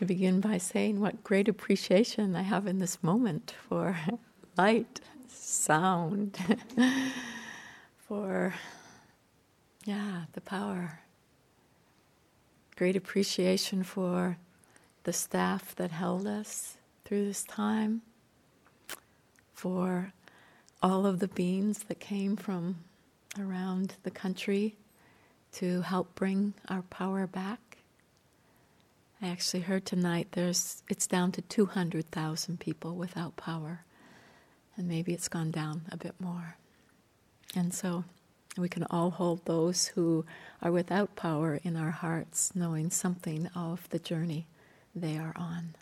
to begin by saying what great appreciation I have in this moment for light, sound, for, yeah, the power. Great appreciation for the staff that held us through this time, for all of the beings that came from around the country to help bring our power back. I actually heard tonight there's it's down to 200,000 people without power. And maybe it's gone down a bit more. And so we can all hold those who are without power in our hearts, knowing something of the journey they are on.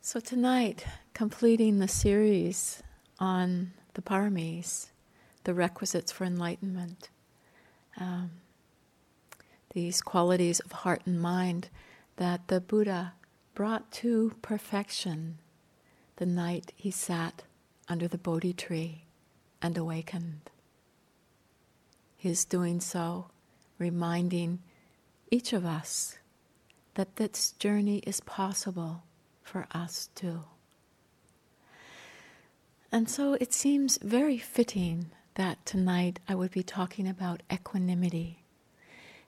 So, tonight, completing the series on the paramis, the requisites for enlightenment, um, these qualities of heart and mind that the Buddha brought to perfection the night he sat under the Bodhi tree and awakened. His doing so, reminding each of us that this journey is possible for us too. And so it seems very fitting that tonight I would be talking about equanimity.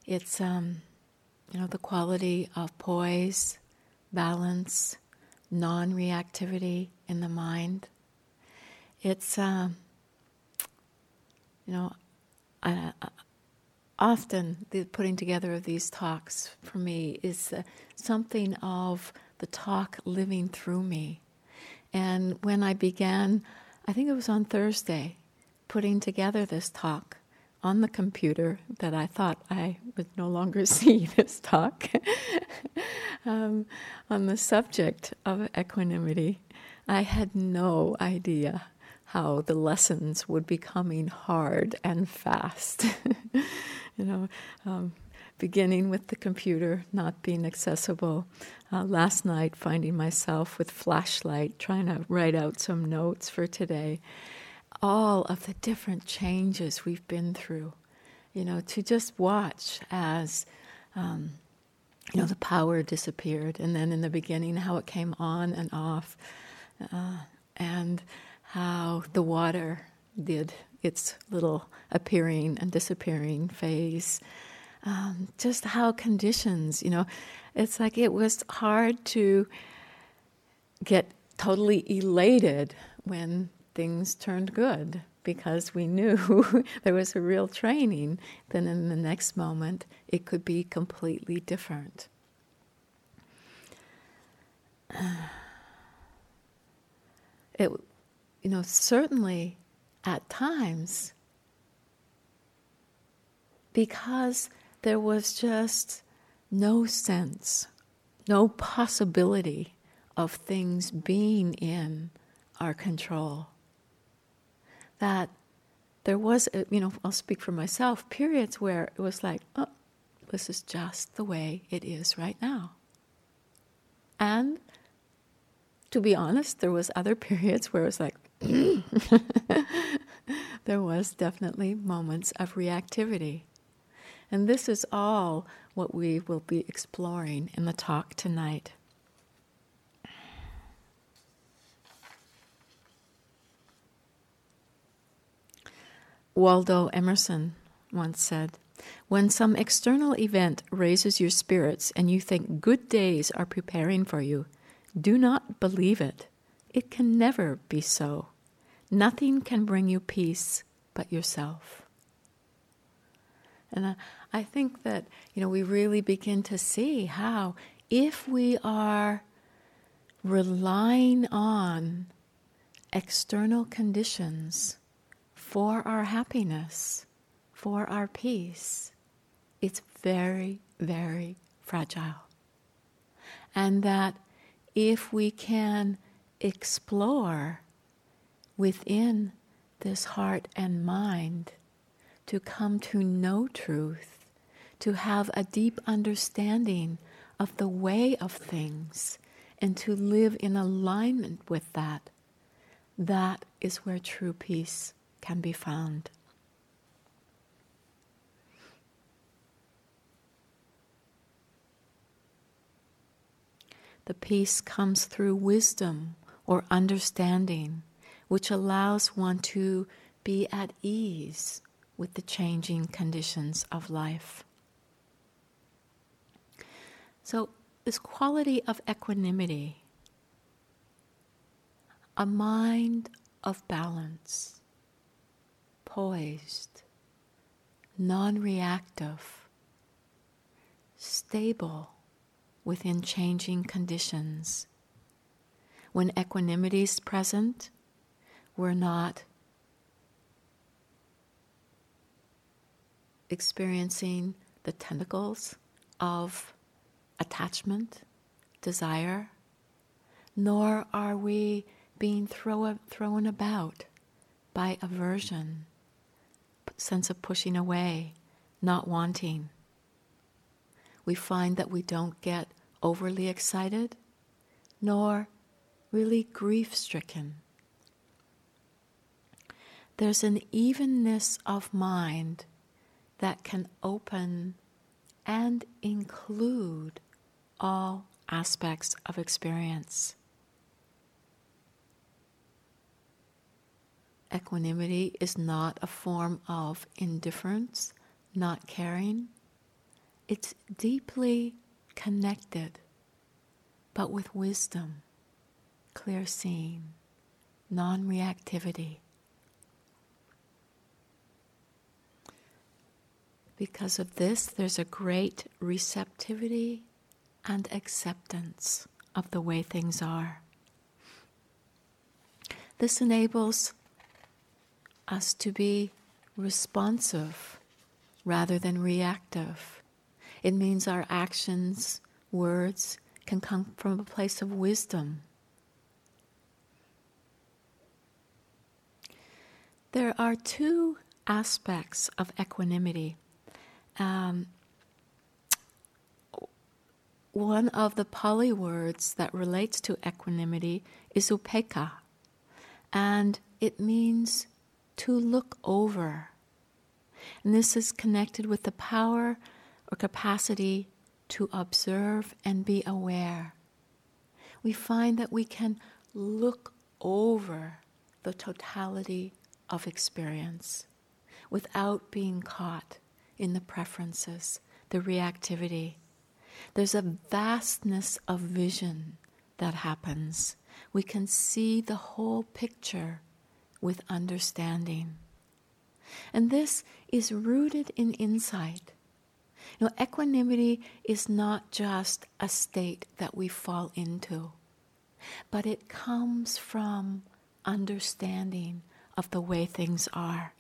It's, um, you know, the quality of poise, balance, non reactivity in the mind. It's, um, you know, I, I, often the putting together of these talks for me is uh, something of the talk living through me. And when I began, I think it was on Thursday, putting together this talk on the computer that I thought I would no longer see this talk um, on the subject of equanimity, I had no idea how the lessons would be coming hard and fast. you know, um, beginning with the computer not being accessible. Uh, last night, finding myself with flashlight trying to write out some notes for today. All of the different changes we've been through, you know, to just watch as. Um, you know, the power disappeared, and then in the beginning, how it came on and off, uh, and how the water did its little appearing and disappearing phase, um, just how conditions, you know, it's like it was hard to get totally elated when things turned good because we knew there was a real training. Then in the next moment, it could be completely different. It, you know, certainly at times, because there was just no sense, no possibility of things being in our control. That there was, a, you know, I'll speak for myself, periods where it was like, oh, this is just the way it is right now. And to be honest, there was other periods where it was like, there was definitely moments of reactivity. And this is all what we will be exploring in the talk tonight. Waldo Emerson once said, When some external event raises your spirits and you think good days are preparing for you, do not believe it. It can never be so. Nothing can bring you peace but yourself. And I, think that, you know, we really begin to see how if we are relying on external conditions for our happiness, for our peace, it's very, very fragile. And that if we can explore within this heart and mind to come to know truth, to have a deep understanding of the way of things, and to live in alignment with that, that is where true peace can be found. The peace comes through wisdom or understanding, which allows one to be at ease with the changing conditions of life. So, this quality of equanimity, a mind of balance, poised, non reactive, stable within changing conditions. When equanimity is present, we're not experiencing the tentacles of attachment, desire, nor are we being throw, thrown about by aversion, sense of pushing away, not wanting. We find that we don't get overly excited, nor really grief stricken. There's an evenness of mind that can open and include all aspects of experience. Equanimity is not a form of indifference, not caring. It's deeply connected, but with wisdom, clear seeing, non reactivity. Because of this, there's a great receptivity and acceptance of the way things are. This enables us to be responsive rather than reactive. It means our actions, words can come from a place of wisdom. There are two aspects of equanimity. Um, one of the Pali words that relates to equanimity is upekkha, and it means to look over. And this is connected with the power or capacity to observe and be aware. We find that we can look over the totality of experience without being caught in the preferences, the reactivity there's a vastness of vision that happens. We can see the whole picture with understanding. And this is rooted in insight. You know, equanimity is not just a state that we fall into, but it comes from understanding of the way things are.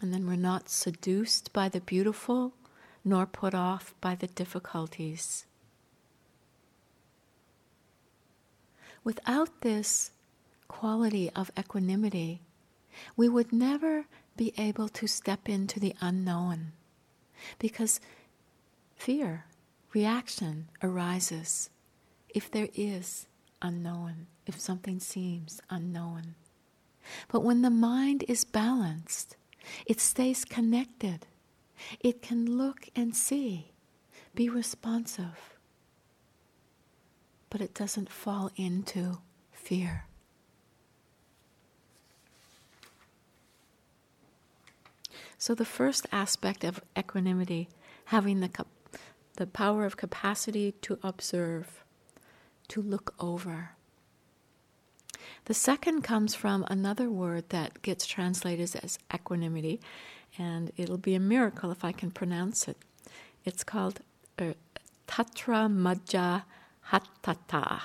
And then we're not seduced by the beautiful, nor put off by the difficulties. Without this quality of equanimity, we would never be able to step into the unknown because fear, reaction arises if there is unknown, if something seems unknown. But when the mind is balanced, it stays connected it can look and see, be responsive, but it doesn't fall into fear. So, the first aspect of equanimity, having the, the power of capacity to observe, to look over. The second comes from another word that gets translated as equanimity, and it'll be a miracle if I can pronounce it. It's called uh, Tatra Majja Hattata.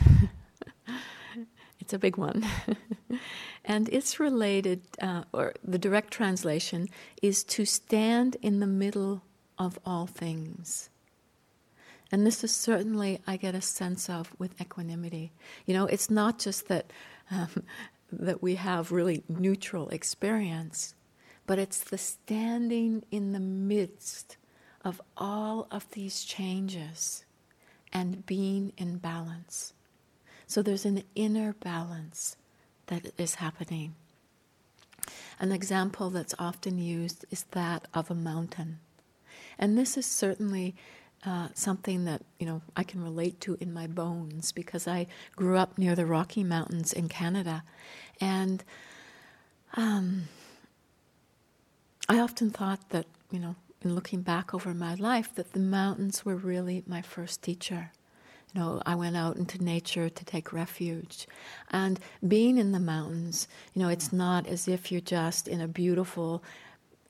it's a big one. and it's related, uh, or the direct translation is to stand in the middle of all things. And this is certainly, I get a sense of with equanimity. You know, it's not just that, um, that we have really neutral experience, but it's the standing in the midst of all of these changes and being in balance. So there's an inner balance that is happening. An example that's often used is that of a mountain. And this is certainly uh, something that you know I can relate to in my bones because I grew up near the Rocky Mountains in Canada, and um, I often thought that you know in looking back over my life that the mountains were really my first teacher. You know, I went out into nature to take refuge. And being in the mountains, you know, it's not as if you're just in a beautiful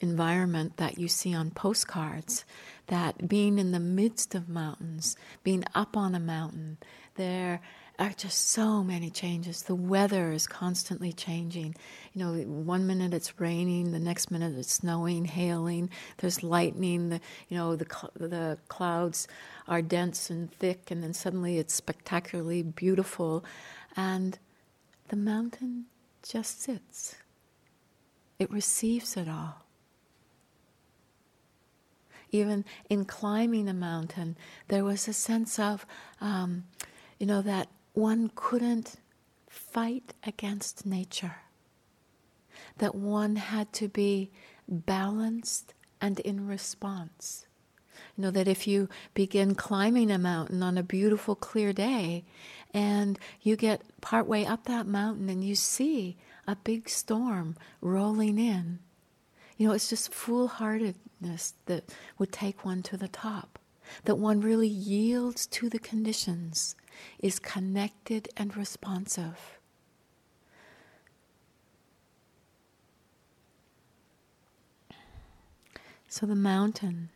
environment that you see on postcards, that being in the midst of mountains, being up on a mountain, there are just so many changes. The weather is constantly changing. You know, one minute it's raining, the next minute it's snowing, hailing. There's lightning. The, you know, the the clouds are dense and thick, and then suddenly it's spectacularly beautiful, and the mountain just sits. It receives it all even in climbing a mountain, there was a sense of, um, you know, that one couldn't fight against nature, that one had to be balanced and in response. You know, that if you begin climbing a mountain on a beautiful, clear day, and you get partway up that mountain and you see a big storm rolling in, you know, it's just foolhardiness that would take one to the top. That one really yields to the conditions, is connected and responsive. So the mountain,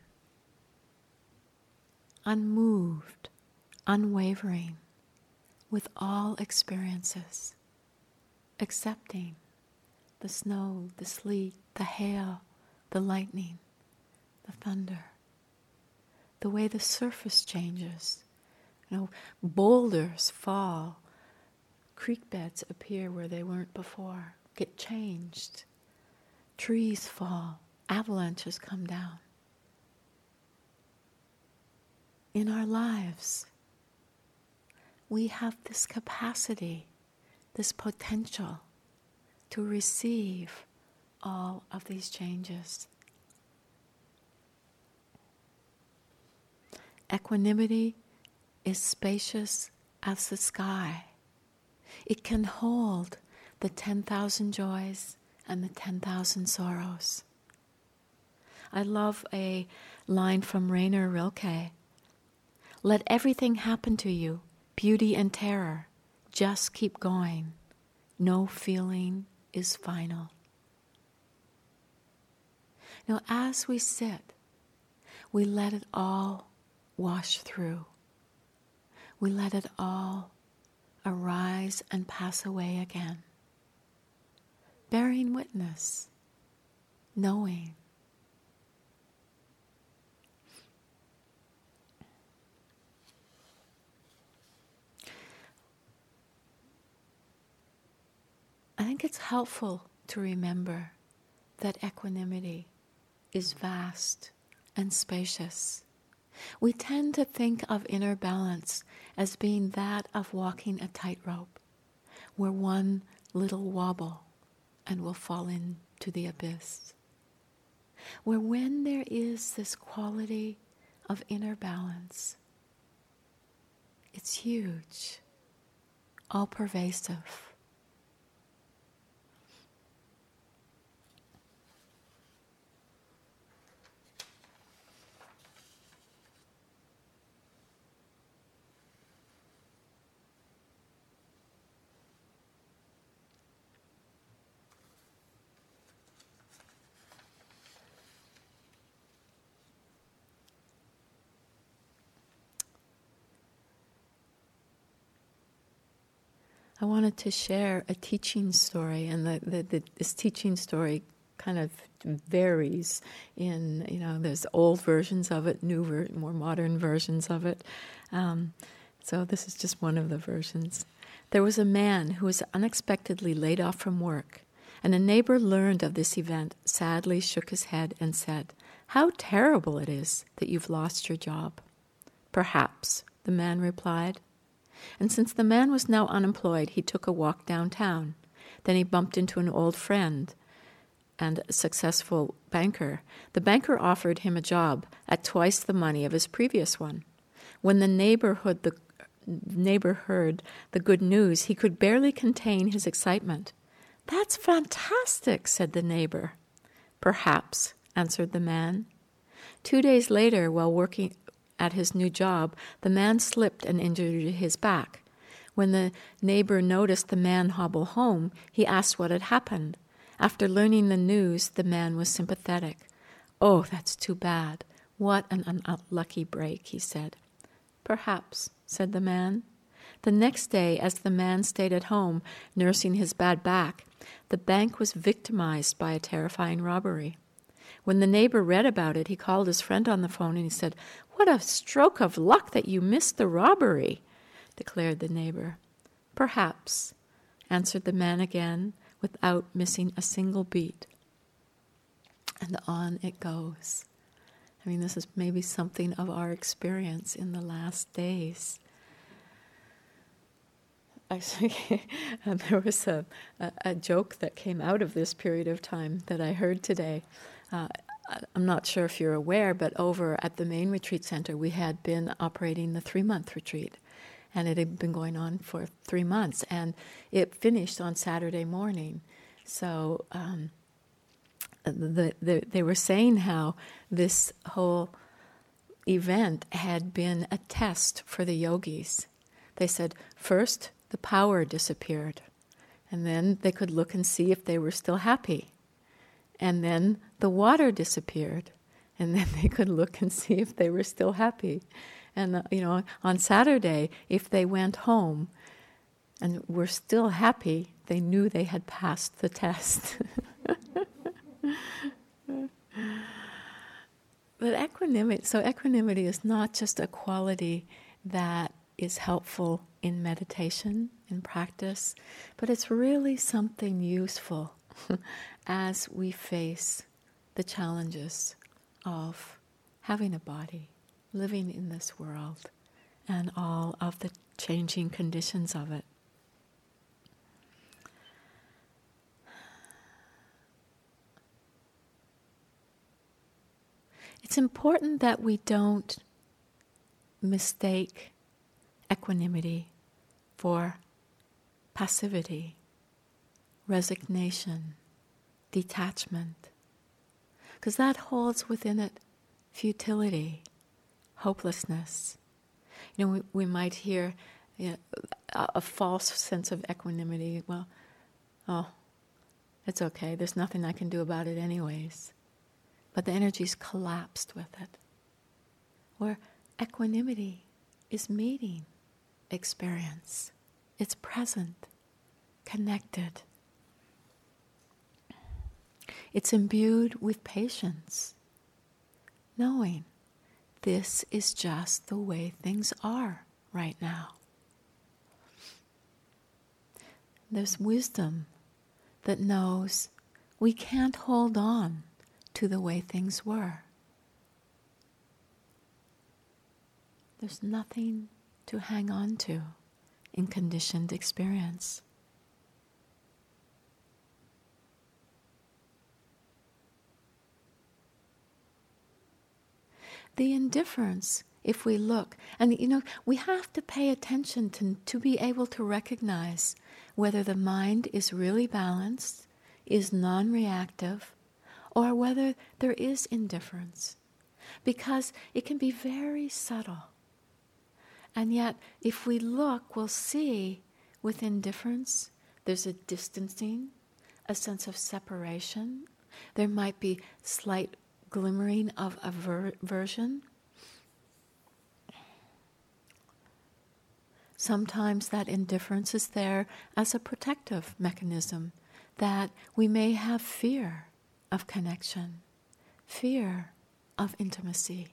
unmoved, unwavering, with all experiences, accepting the snow, the sleet, the hail, the lightning, the thunder, the way the surface changes. You know, boulders fall, creek beds appear where they weren't before, get changed, trees fall, avalanches come down. In our lives, we have this capacity, this potential to receive all of these changes. Equanimity is spacious as the sky. It can hold the 10,000 joys and the 10,000 sorrows. I love a line from Rainer Rilke Let everything happen to you, beauty and terror. Just keep going. No feeling is final. Now, as we sit, we let it all wash through. We let it all arise and pass away again. Bearing witness, knowing. I think it's helpful to remember that equanimity is vast and spacious. We tend to think of inner balance as being that of walking a tightrope, where one little wobble and will fall into the abyss. Where when there is this quality of inner balance, it's huge, all pervasive. I wanted to share a teaching story, and the, the, the, this teaching story kind of varies in you know there's old versions of it, new ver- more modern versions of it. Um, so this is just one of the versions. There was a man who was unexpectedly laid off from work, and a neighbor learned of this event, sadly shook his head and said, "How terrible it is that you've lost your job." Perhaps, the man replied. And since the man was now unemployed, he took a walk downtown. Then he bumped into an old friend and successful banker, the banker offered him a job at twice the money of his previous one. When the neighborhood the neighbor heard the good news, he could barely contain his excitement. That's fantastic, said the neighbor. Perhaps, answered the man. Two days later, while working at his new job, the man slipped and injured his back. When the neighbor noticed the man hobble home, he asked what had happened. After learning the news, the man was sympathetic. Oh, that's too bad. What an unlucky break, he said. Perhaps, said the man. The next day, as the man stayed at home nursing his bad back, the bank was victimized by a terrifying robbery. When the neighbor read about it, he called his friend on the phone and he said, What a stroke of luck that you missed the robbery, declared the neighbor. Perhaps, answered the man again, without missing a single beat. And on it goes. I mean, this is maybe something of our experience in the last days. Actually, there was a, a, a, joke that came out of this period of time that I heard today. Uh, I'm not sure if you're aware, but over at the main retreat center, we had been operating the three month retreat. And it had been going on for three months. And it finished on Saturday morning. So um, the, the, they were saying how this whole event had been a test for the yogis. They said, first, the power disappeared, and then they could look and see if they were still happy. And then the water disappeared, and then they could look and see if they were still happy. And, uh, you know, on Saturday, if they went home and were still happy, they knew they had passed the test. but equanimity, so equanimity is not just a quality that is helpful in meditation, in practice, but it's really something useful as we face the challenges of having a body, living in this world, and all of the changing conditions of it. It's important that we don't mistake equanimity for passivity, resignation, detachment, because that holds within it futility, hopelessness. You know, we, we might hear you know, a, a false sense of equanimity. Well, oh, it's okay. There's nothing I can do about it, anyways but the energy's collapsed with it. Where equanimity is meeting experience, it's present, connected. It's imbued with patience, knowing this is just the way things are right now. There's wisdom that knows we can't hold on to the way things were. There's nothing to hang on to in conditioned experience. The indifference, if we look, and you know, we have to pay attention to, to be able to recognize whether the mind is really balanced, is non reactive, or whether there is indifference. Because it can be very subtle. And yet, if we look, we'll see with indifference, there's a distancing, a sense of separation. There might be slight glimmering of aversion. Sometimes that indifference is there as a protective mechanism, that we may have fear of connection, fear of intimacy.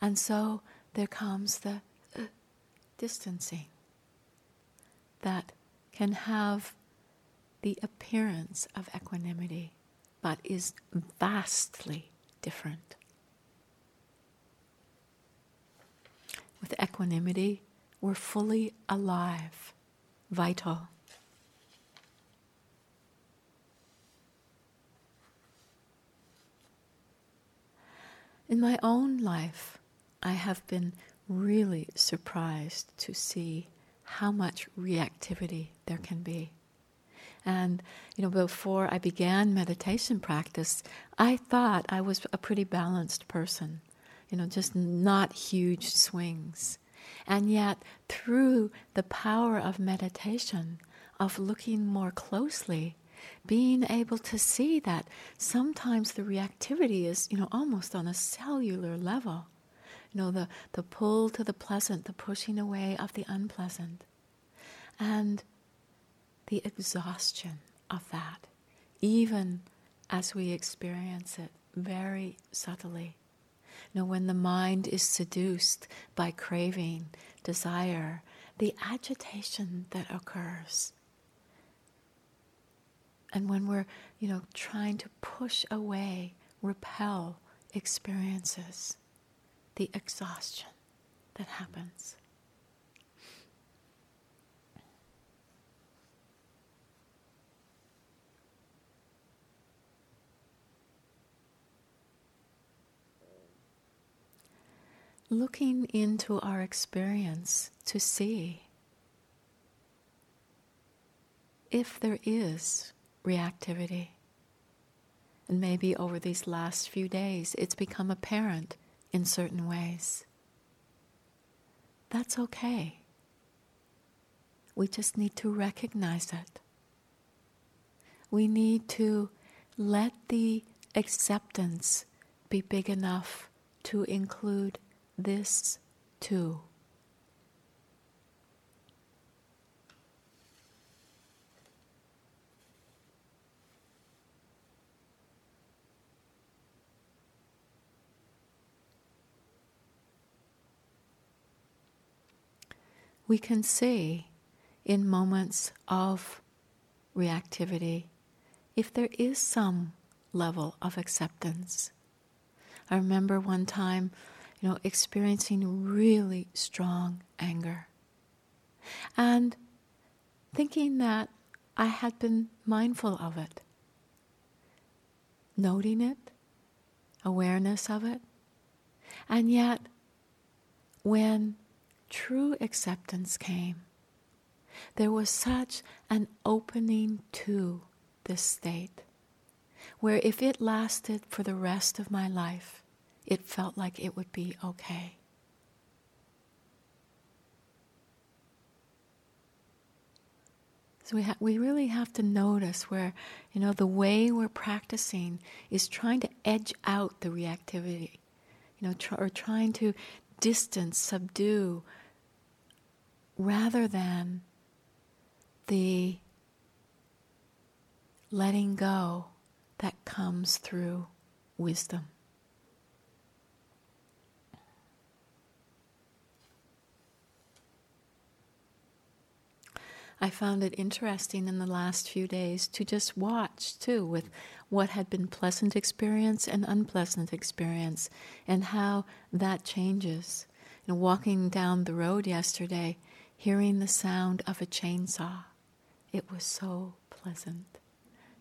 And so there comes the uh, distancing that can have the appearance of equanimity, but is vastly different. With equanimity, we're fully alive, vital. In my own life, I have been really surprised to see how much reactivity there can be. And, you know, before I began meditation practice, I thought I was a pretty balanced person, you know, just not huge swings. And yet, through the power of meditation, of looking more closely, being able to see that sometimes the reactivity is, you know, almost on a cellular level. You know, the, the pull to the pleasant, the pushing away of the unpleasant. And the exhaustion of that, even as we experience it very subtly. Know, when the mind is seduced by craving, desire, the agitation that occurs. And when we're, you know, trying to push away, repel experiences, the exhaustion that happens. Looking into our experience to see if there is reactivity. And maybe over these last few days, it's become apparent in certain ways. That's okay. We just need to recognize it. We need to let the acceptance be big enough to include this too. We can see in moments of reactivity if there is some level of acceptance. I remember one time you know, experiencing really strong anger. And thinking that I had been mindful of it, noting it, awareness of it. And yet, when true acceptance came, there was such an opening to this state where if it lasted for the rest of my life, it felt like it would be okay. So we, ha- we really have to notice where, you know, the way we're practicing is trying to edge out the reactivity, you know, tr- or trying to distance, subdue, rather than the letting go that comes through wisdom. I found it interesting in the last few days to just watch too with what had been pleasant experience and unpleasant experience and how that changes. Know, walking down the road yesterday, hearing the sound of a chainsaw, it was so pleasant.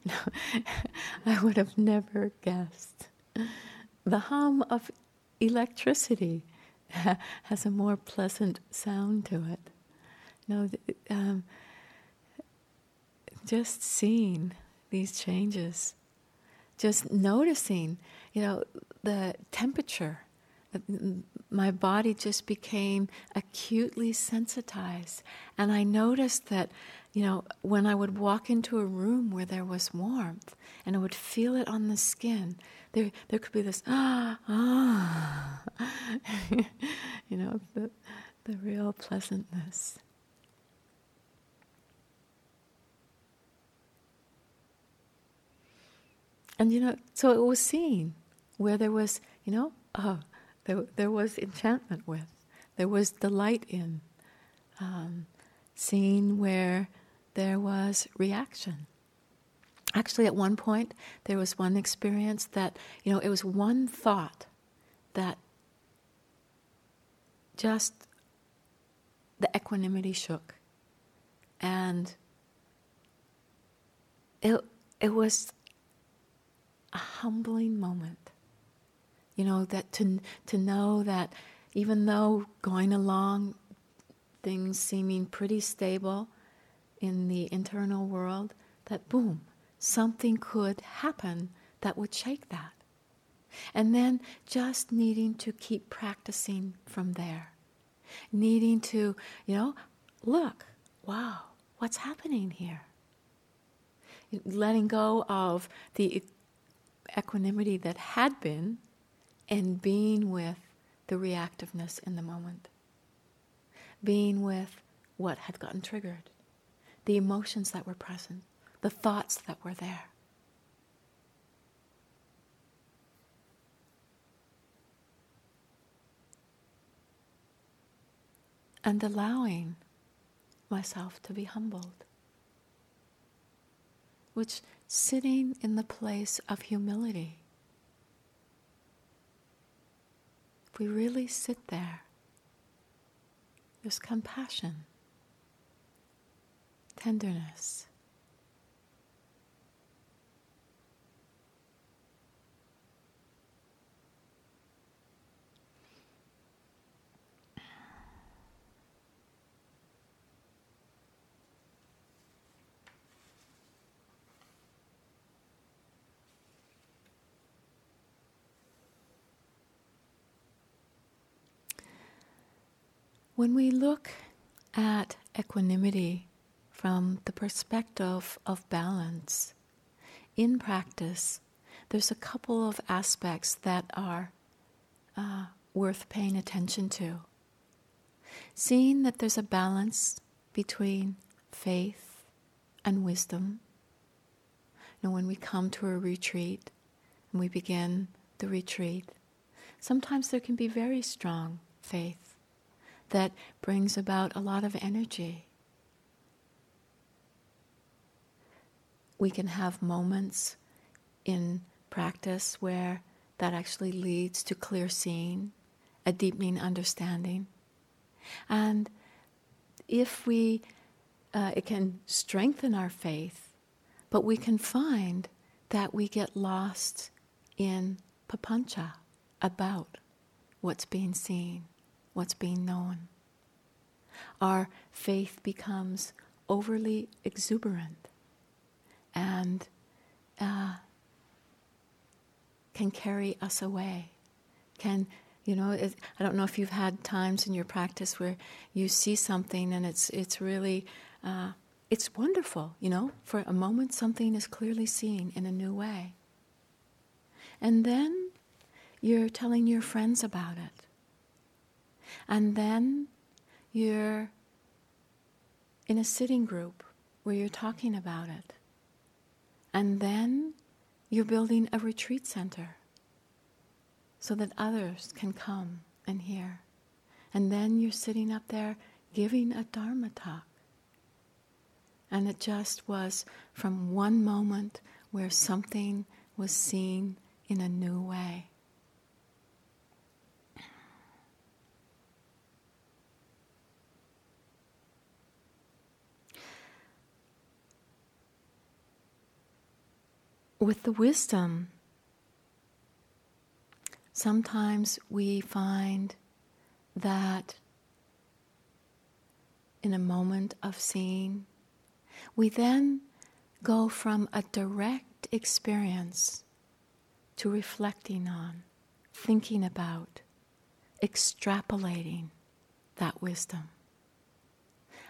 I would have never guessed. The hum of electricity has a more pleasant sound to it. Know, um, just seeing these changes, just noticing, you know, the temperature. My body just became acutely sensitized. And I noticed that, you know, when I would walk into a room where there was warmth and I would feel it on the skin, there, there could be this, ah, ah, you know, the, the real pleasantness. And you know, so it was seen where there was, you know, uh, there, there was enchantment with, there was delight in, um, seeing where there was reaction. Actually, at one point, there was one experience that, you know, it was one thought that just the equanimity shook. And it, it was a humbling moment. You know, that to, to know that even though going along, things seeming pretty stable in the internal world, that boom, something could happen that would shake that. And then just needing to keep practicing from there. Needing to, you know, look, wow, what's happening here? Letting go of the equanimity that had been and being with the reactiveness in the moment. Being with what had gotten triggered, the emotions that were present, the thoughts that were there. And allowing myself to be humbled, which sitting in the place of humility if we really sit there, there's compassion, tenderness. When we look at equanimity from the perspective of balance, in practice, there's a couple of aspects that are uh, worth paying attention to. Seeing that there's a balance between faith and wisdom. You know, when we come to a retreat and we begin the retreat, sometimes there can be very strong faith that brings about a lot of energy. We can have moments in practice where that actually leads to clear seeing, a deepening understanding. And if we, uh, it can strengthen our faith, but we can find that we get lost in papancha about what's being seen what's being known. Our faith becomes overly exuberant and uh, can carry us away. Can you know? It, I don't know if you've had times in your practice where you see something and it's it's really uh, it's wonderful. You know, for a moment something is clearly seen in a new way, and then you're telling your friends about it and then you're in a sitting group where you're talking about it. And then you're building a retreat center so that others can come and hear. And then you're sitting up there giving a Dharma talk. And it just was from one moment where something was seen in a new way. With the wisdom, sometimes we find that in a moment of seeing, we then go from a direct experience to reflecting on, thinking about, extrapolating that wisdom.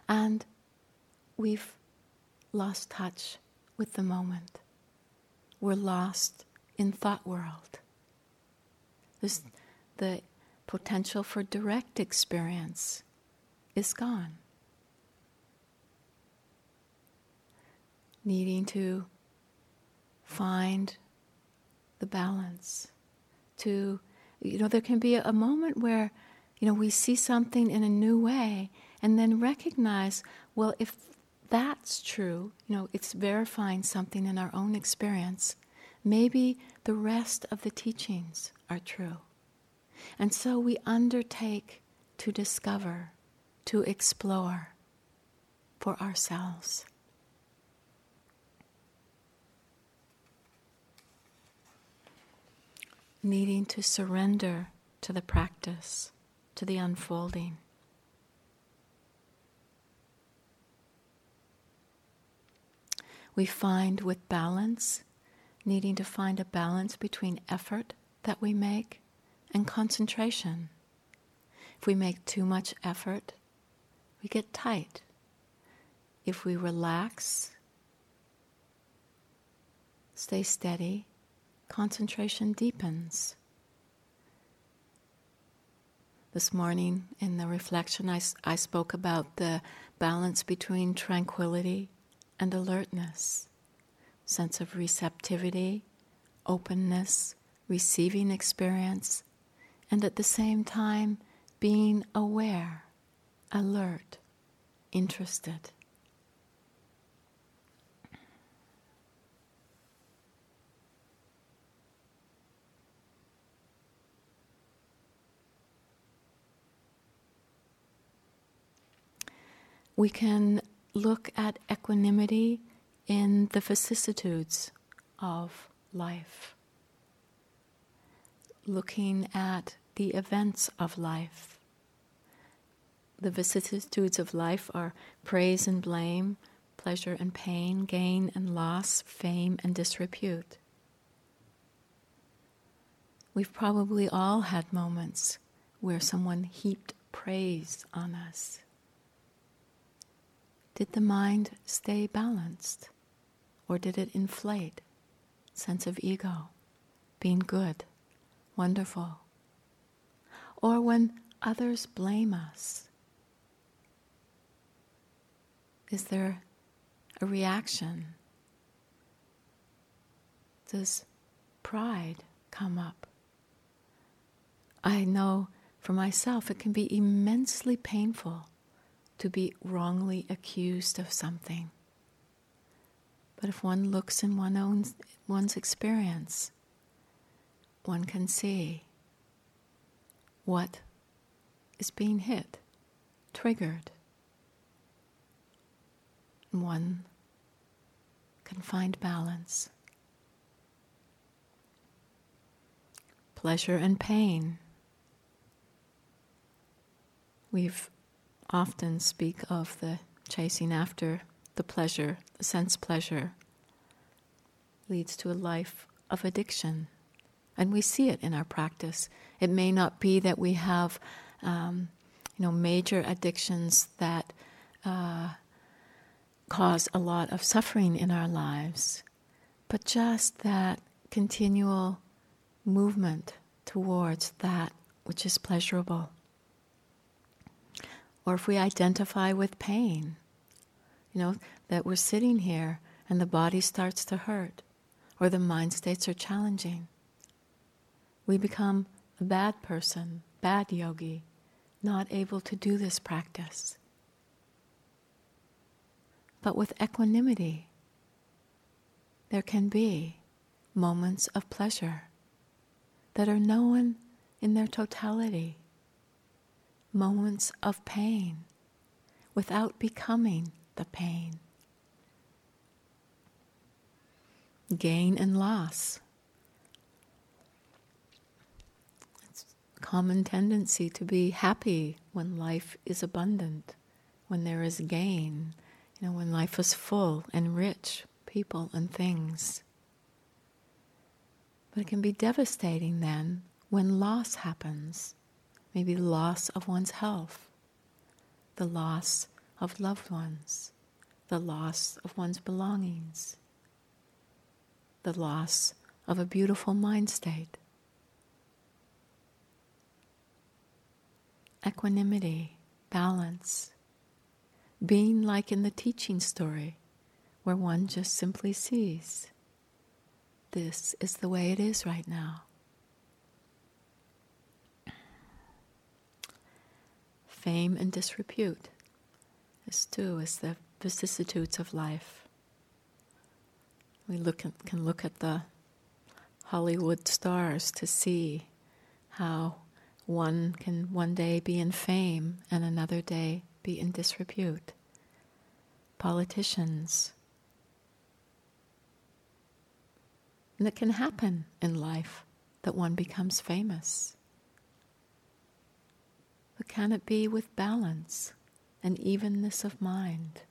And we've lost touch with the moment we're lost in thought world. This, the potential for direct experience is gone. Needing to find the balance. To, you know, there can be a moment where, you know, we see something in a new way and then recognize, well, if that's true, you know, it's verifying something in our own experience, maybe the rest of the teachings are true. And so we undertake to discover, to explore for ourselves. needing to surrender to the practice, to the unfolding. We find with balance, needing to find a balance between effort that we make and concentration. If we make too much effort, we get tight. If we relax, stay steady, concentration deepens. This morning in the reflection, I, I spoke about the balance between tranquility and alertness, sense of receptivity, openness, receiving experience, and at the same time being aware, alert, interested. we can look at equanimity in the vicissitudes of life, looking at the events of life. The vicissitudes of life are praise and blame, pleasure and pain, gain and loss, fame and disrepute. We've probably all had moments where someone heaped praise on us did the mind stay balanced? Or did it inflate? Sense of ego, being good, wonderful. Or when others blame us, is there a reaction? Does pride come up? I know for myself it can be immensely painful to be wrongly accused of something. But if one looks in one own, one's experience, one can see what is being hit, triggered. And one can find balance. Pleasure and pain. We've often speak of the chasing after the pleasure, the sense pleasure, leads to a life of addiction. And we see it in our practice. It may not be that we have, um, you know, major addictions that uh, cause a lot of suffering in our lives, but just that continual movement towards that which is pleasurable or if we identify with pain, you know, that we're sitting here and the body starts to hurt, or the mind states are challenging, we become a bad person, bad yogi, not able to do this practice. But with equanimity, there can be moments of pleasure that are known in their totality moments of pain without becoming the pain. Gain and loss. It's a common tendency to be happy when life is abundant, when there is gain, you know, when life is full and rich, people and things. But it can be devastating then when loss happens maybe loss of one's health, the loss of loved ones, the loss of one's belongings, the loss of a beautiful mind state. Equanimity, balance, being like in the teaching story, where one just simply sees this is the way it is right now. Fame and disrepute. This too is the vicissitudes of life. We look at, can look at the Hollywood stars to see how one can one day be in fame and another day be in disrepute. Politicians. And it can happen in life that one becomes famous? But can it be with balance and evenness of mind?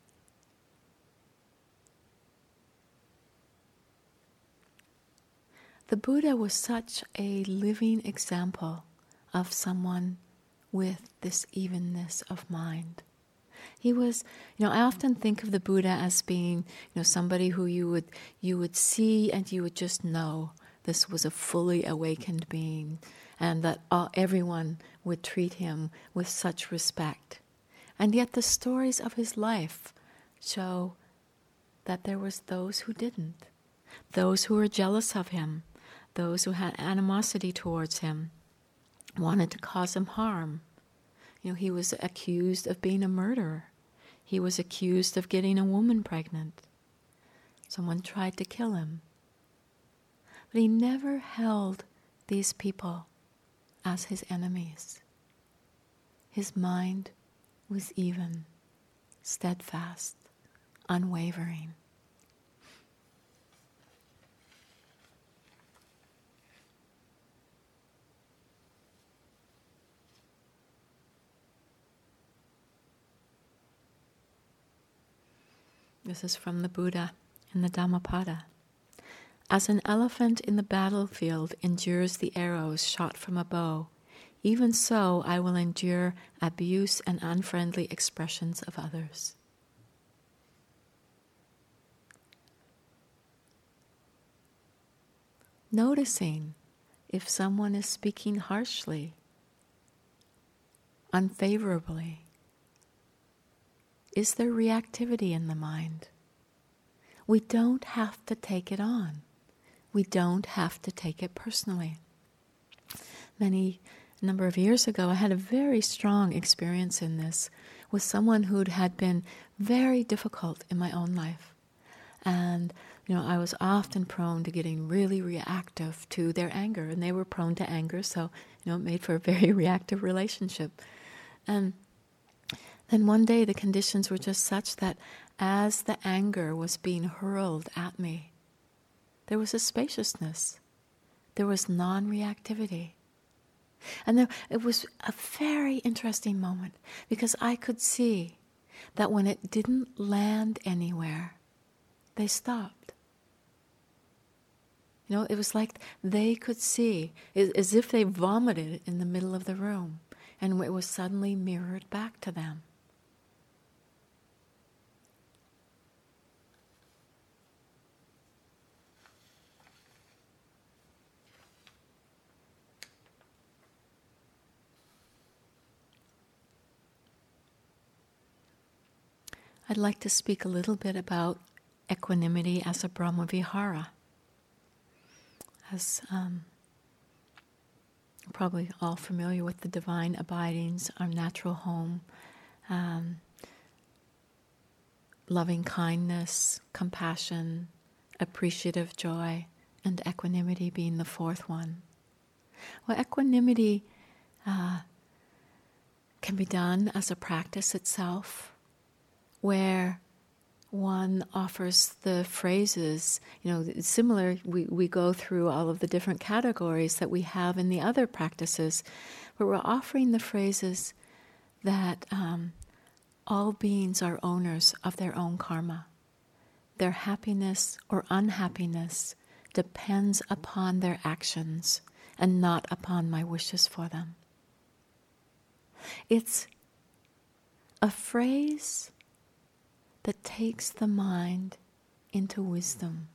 The Buddha was such a living example of someone with this evenness of mind. He was, you know, I often think of the Buddha as being, you know, somebody who you would you would see and you would just know this was a fully awakened being, and that all, everyone would treat him with such respect. And yet, the stories of his life show that there was those who didn't, those who were jealous of him, those who had animosity towards him, wanted to cause him harm. You know, he was accused of being a murderer. He was accused of getting a woman pregnant. Someone tried to kill him. But he never held these people as his enemies. His mind was even, steadfast, unwavering. This is from the Buddha in the Dhammapada. As an elephant in the battlefield endures the arrows shot from a bow, even so I will endure abuse and unfriendly expressions of others. Noticing if someone is speaking harshly, unfavorably, is there reactivity in the mind? We don't have to take it on. We don't have to take it personally. Many number of years ago, I had a very strong experience in this with someone who had been very difficult in my own life. And, you know, I was often prone to getting really reactive to their anger, and they were prone to anger, so, you know, it made for a very reactive relationship. And then one day the conditions were just such that as the anger was being hurled at me, there was a spaciousness, there was non reactivity. And there, it was a very interesting moment because I could see that when it didn't land anywhere, they stopped. You know, it was like they could see, as if they vomited in the middle of the room, and it was suddenly mirrored back to them. I'd like to speak a little bit about equanimity as a Brahmavihara. As um, probably all familiar with the divine abidings, our natural home, um, loving kindness, compassion, appreciative joy, and equanimity being the fourth one. Well, equanimity uh, can be done as a practice itself where one offers the phrases, you know, similar, we, we go through all of the different categories that we have in the other practices, but we're offering the phrases that um, all beings are owners of their own karma. Their happiness or unhappiness depends upon their actions and not upon my wishes for them. It's a phrase that takes the mind into wisdom.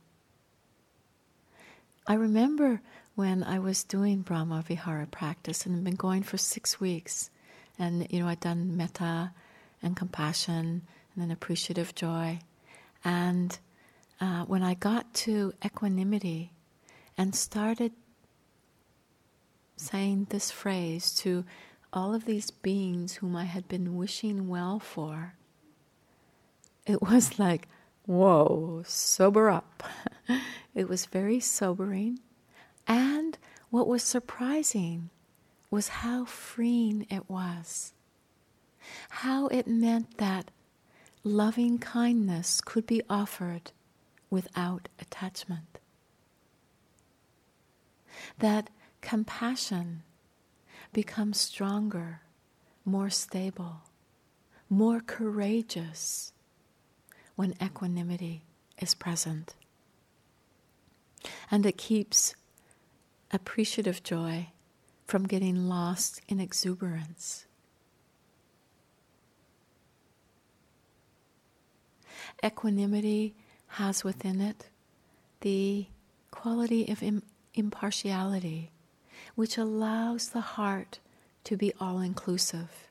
I remember when I was doing Brahma Vihara practice and had been going for six weeks, and you know I'd done metta and compassion and then appreciative joy, and uh, when I got to equanimity and started saying this phrase to all of these beings whom I had been wishing well for, it was like, whoa, sober up. it was very sobering. And what was surprising was how freeing it was. How it meant that loving kindness could be offered without attachment. That compassion becomes stronger, more stable, more courageous when equanimity is present. And it keeps appreciative joy from getting lost in exuberance. Equanimity has within it the quality of Im- impartiality, which allows the heart to be all inclusive,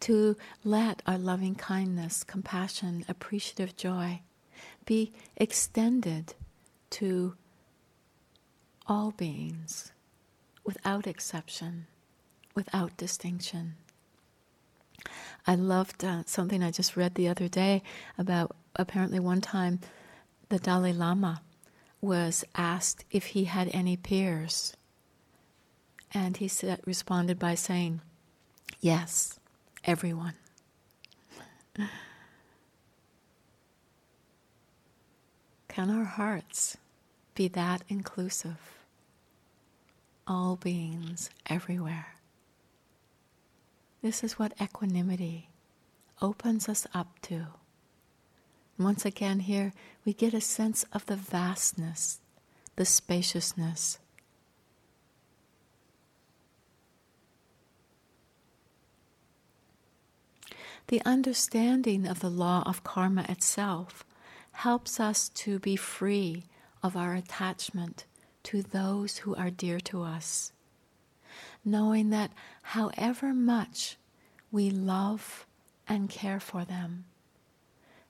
to let our loving kindness, compassion, appreciative joy be extended to all beings without exception, without distinction. I loved uh, something I just read the other day about apparently one time the Dalai Lama was asked if he had any peers. And he said, responded by saying, Yes, everyone. Can our hearts be that inclusive? All beings everywhere. This is what equanimity opens us up to. once again, here we get a sense of the vastness, the spaciousness. The understanding of the law of karma itself helps us to be free of our attachment to those who are dear to us knowing that however much we love and care for them,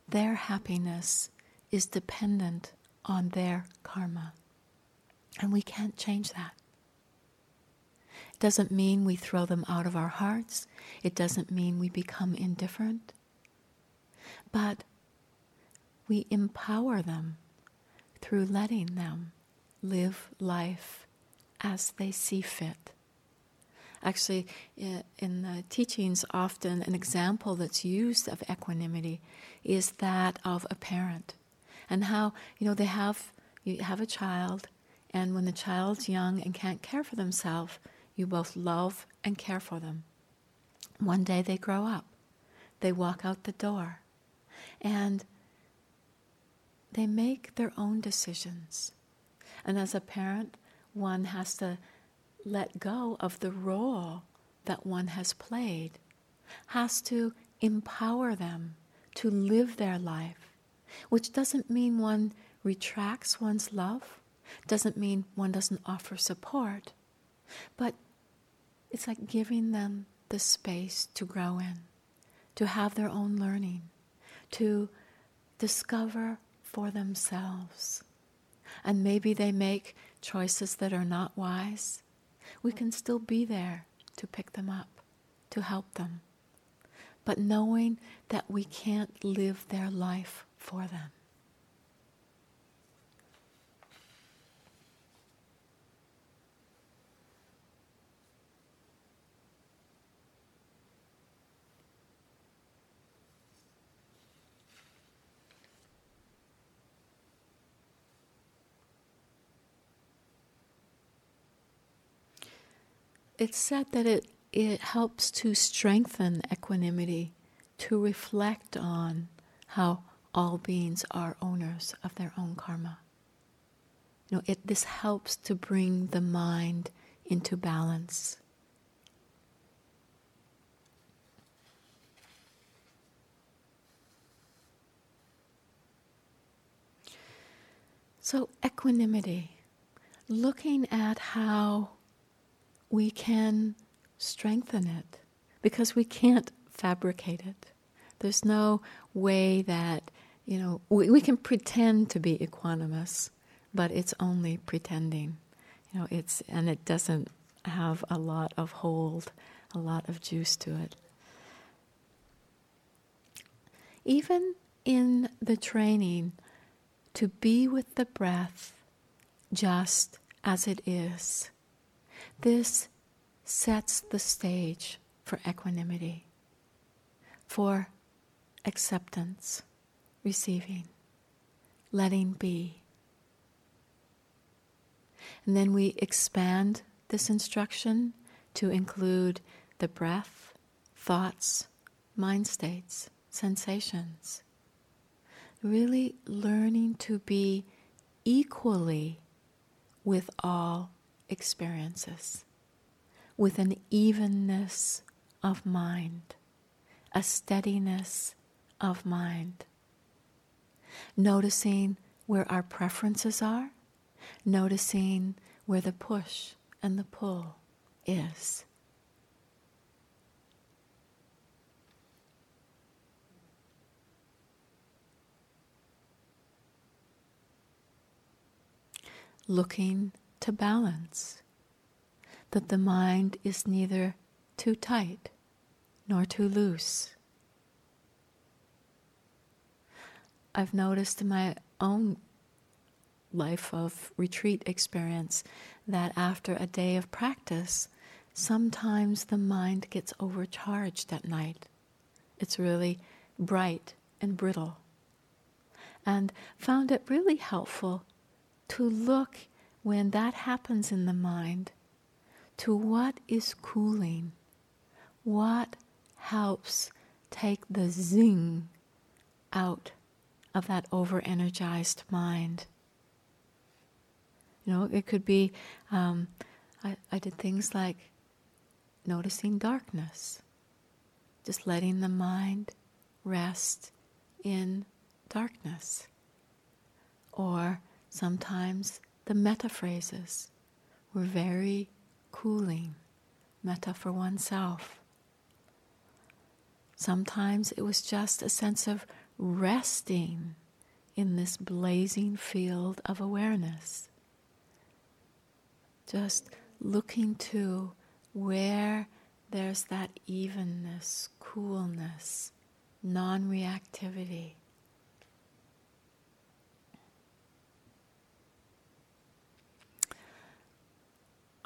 their happiness is dependent on their karma. And we can't change that. Doesn't mean we throw them out of our hearts. It doesn't mean we become indifferent. But we empower them through letting them live life as they see fit. Actually, in the teachings, often an example that's used of equanimity is that of a parent, and how you know they have you have a child, and when the child's young and can't care for themselves, you both love and care for them. One day they grow up, they walk out the door, and they make their own decisions. And as a parent, one has to let go of the role that one has played, has to empower them to live their life, which doesn't mean one retracts one's love, doesn't mean one doesn't offer support, but it's like giving them the space to grow in, to have their own learning, to discover for themselves. And maybe they make choices that are not wise we can still be there to pick them up, to help them. But knowing that we can't live their life for them. It's said that it, it helps to strengthen equanimity, to reflect on how all beings are owners of their own karma. You know, it, this helps to bring the mind into balance. So, equanimity, looking at how we can strengthen it because we can't fabricate it. There's no way that, you know, we, we can pretend to be equanimous, but it's only pretending. You know, it's, and it doesn't have a lot of hold, a lot of juice to it. Even in the training to be with the breath just as it is this sets the stage for equanimity, for acceptance, receiving, letting be. And then we expand this instruction to include the breath, thoughts, mind states, sensations. Really learning to be equally with all experiences, with an evenness of mind, a steadiness of mind. Noticing where our preferences are, noticing where the push and the pull is. Looking to balance, that the mind is neither too tight nor too loose. I've noticed in my own life of retreat experience that after a day of practice, sometimes the mind gets overcharged at night. It's really bright and brittle. And found it really helpful to look when that happens in the mind to what is cooling, what helps take the zing out of that over energized mind. You know, it could be, um, I, I did things like noticing darkness, just letting the mind rest in darkness. Or sometimes the metta phrases were very cooling, metta for oneself. Sometimes it was just a sense of resting in this blazing field of awareness. Just looking to where there's that evenness, coolness, non reactivity.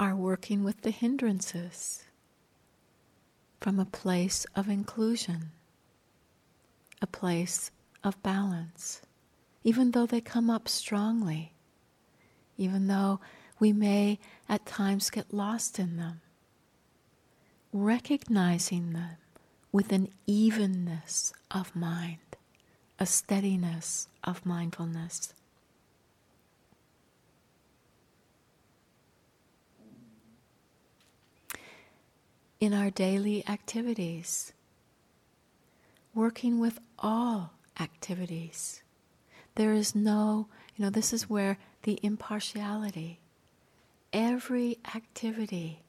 Are working with the hindrances from a place of inclusion, a place of balance, even though they come up strongly, even though we may at times get lost in them. Recognizing them with an evenness of mind, a steadiness of mindfulness. In our daily activities, working with all activities. There is no, you know, this is where the impartiality every activity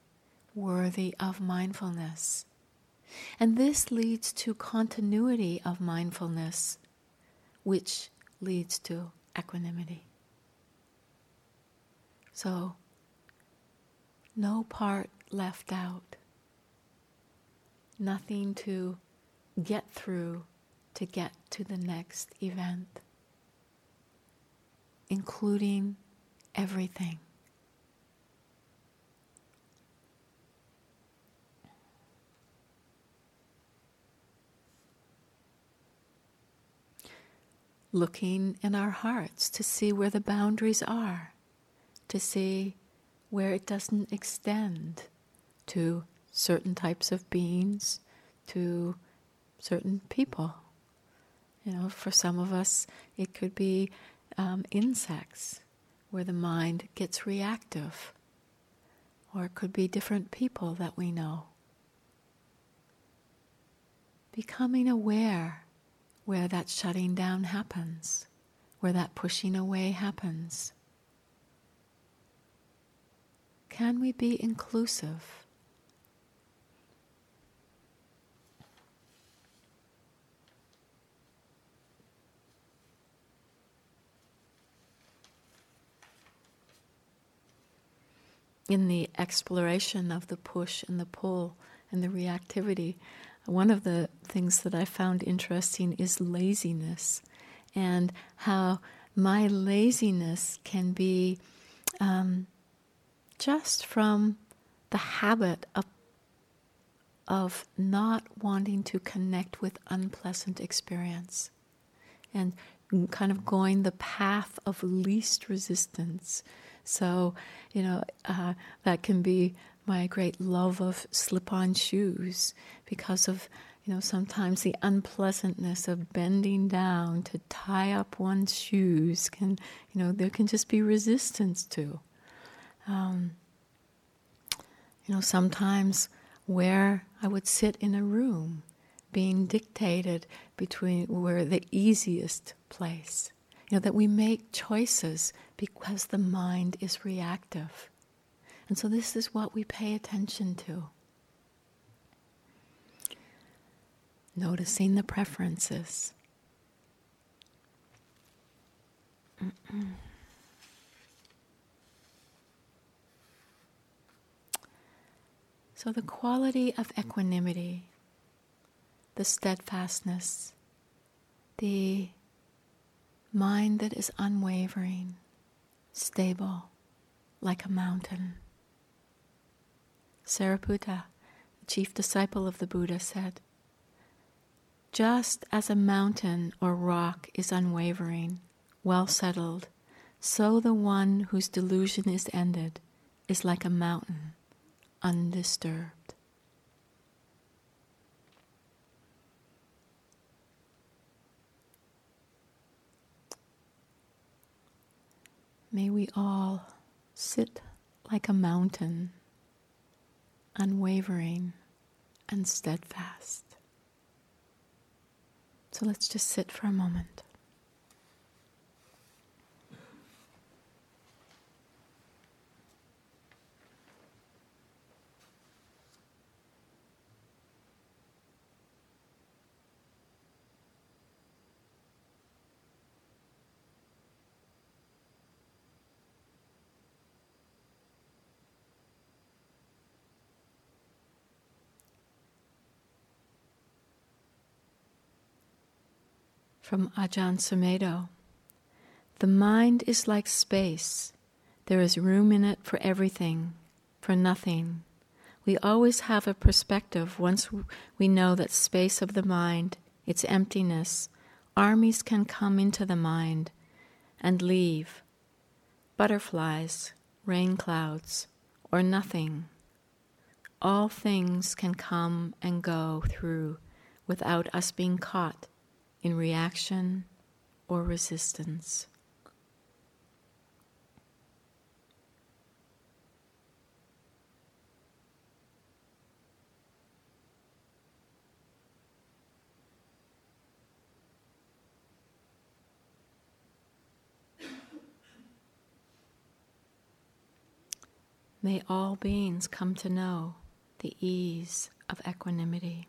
worthy of mindfulness. And this leads to continuity of mindfulness, which leads to equanimity. So, no part left out, nothing to get through to get to the next event, including everything. looking in our hearts to see where the boundaries are, to see where it doesn't extend to certain types of beings, to certain people. You know, for some of us, it could be um, insects where the mind gets reactive, or it could be different people that we know. Becoming aware where that shutting down happens, where that pushing away happens. Can we be inclusive? In the exploration of the push and the pull and the reactivity, one of the things that I found interesting is laziness and how my laziness can be um, just from the habit of, of not wanting to connect with unpleasant experience and kind of going the path of least resistance So, you know, uh, that can be my great love of slip on shoes because of, you know, sometimes the unpleasantness of bending down to tie up one's shoes can, you know, there can just be resistance to. Um, you know, sometimes where I would sit in a room being dictated between where the easiest place. Know, that we make choices because the mind is reactive. And so this is what we pay attention to. Noticing the preferences. So, the quality of equanimity, the steadfastness, the mind that is unwavering, stable, like a mountain. Sariputta, the chief disciple of the Buddha, said, Just as a mountain or rock is unwavering, well settled, so the one whose delusion is ended is like a mountain undisturbed. May we all sit like a mountain, unwavering and steadfast. So let's just sit for a moment. From Ajahn Sumedho. The mind is like space. There is room in it for everything, for nothing. We always have a perspective once we know that space of the mind, its emptiness, armies can come into the mind and leave. Butterflies, rain clouds, or nothing. All things can come and go through without us being caught in reaction or resistance. May all beings come to know the ease of equanimity.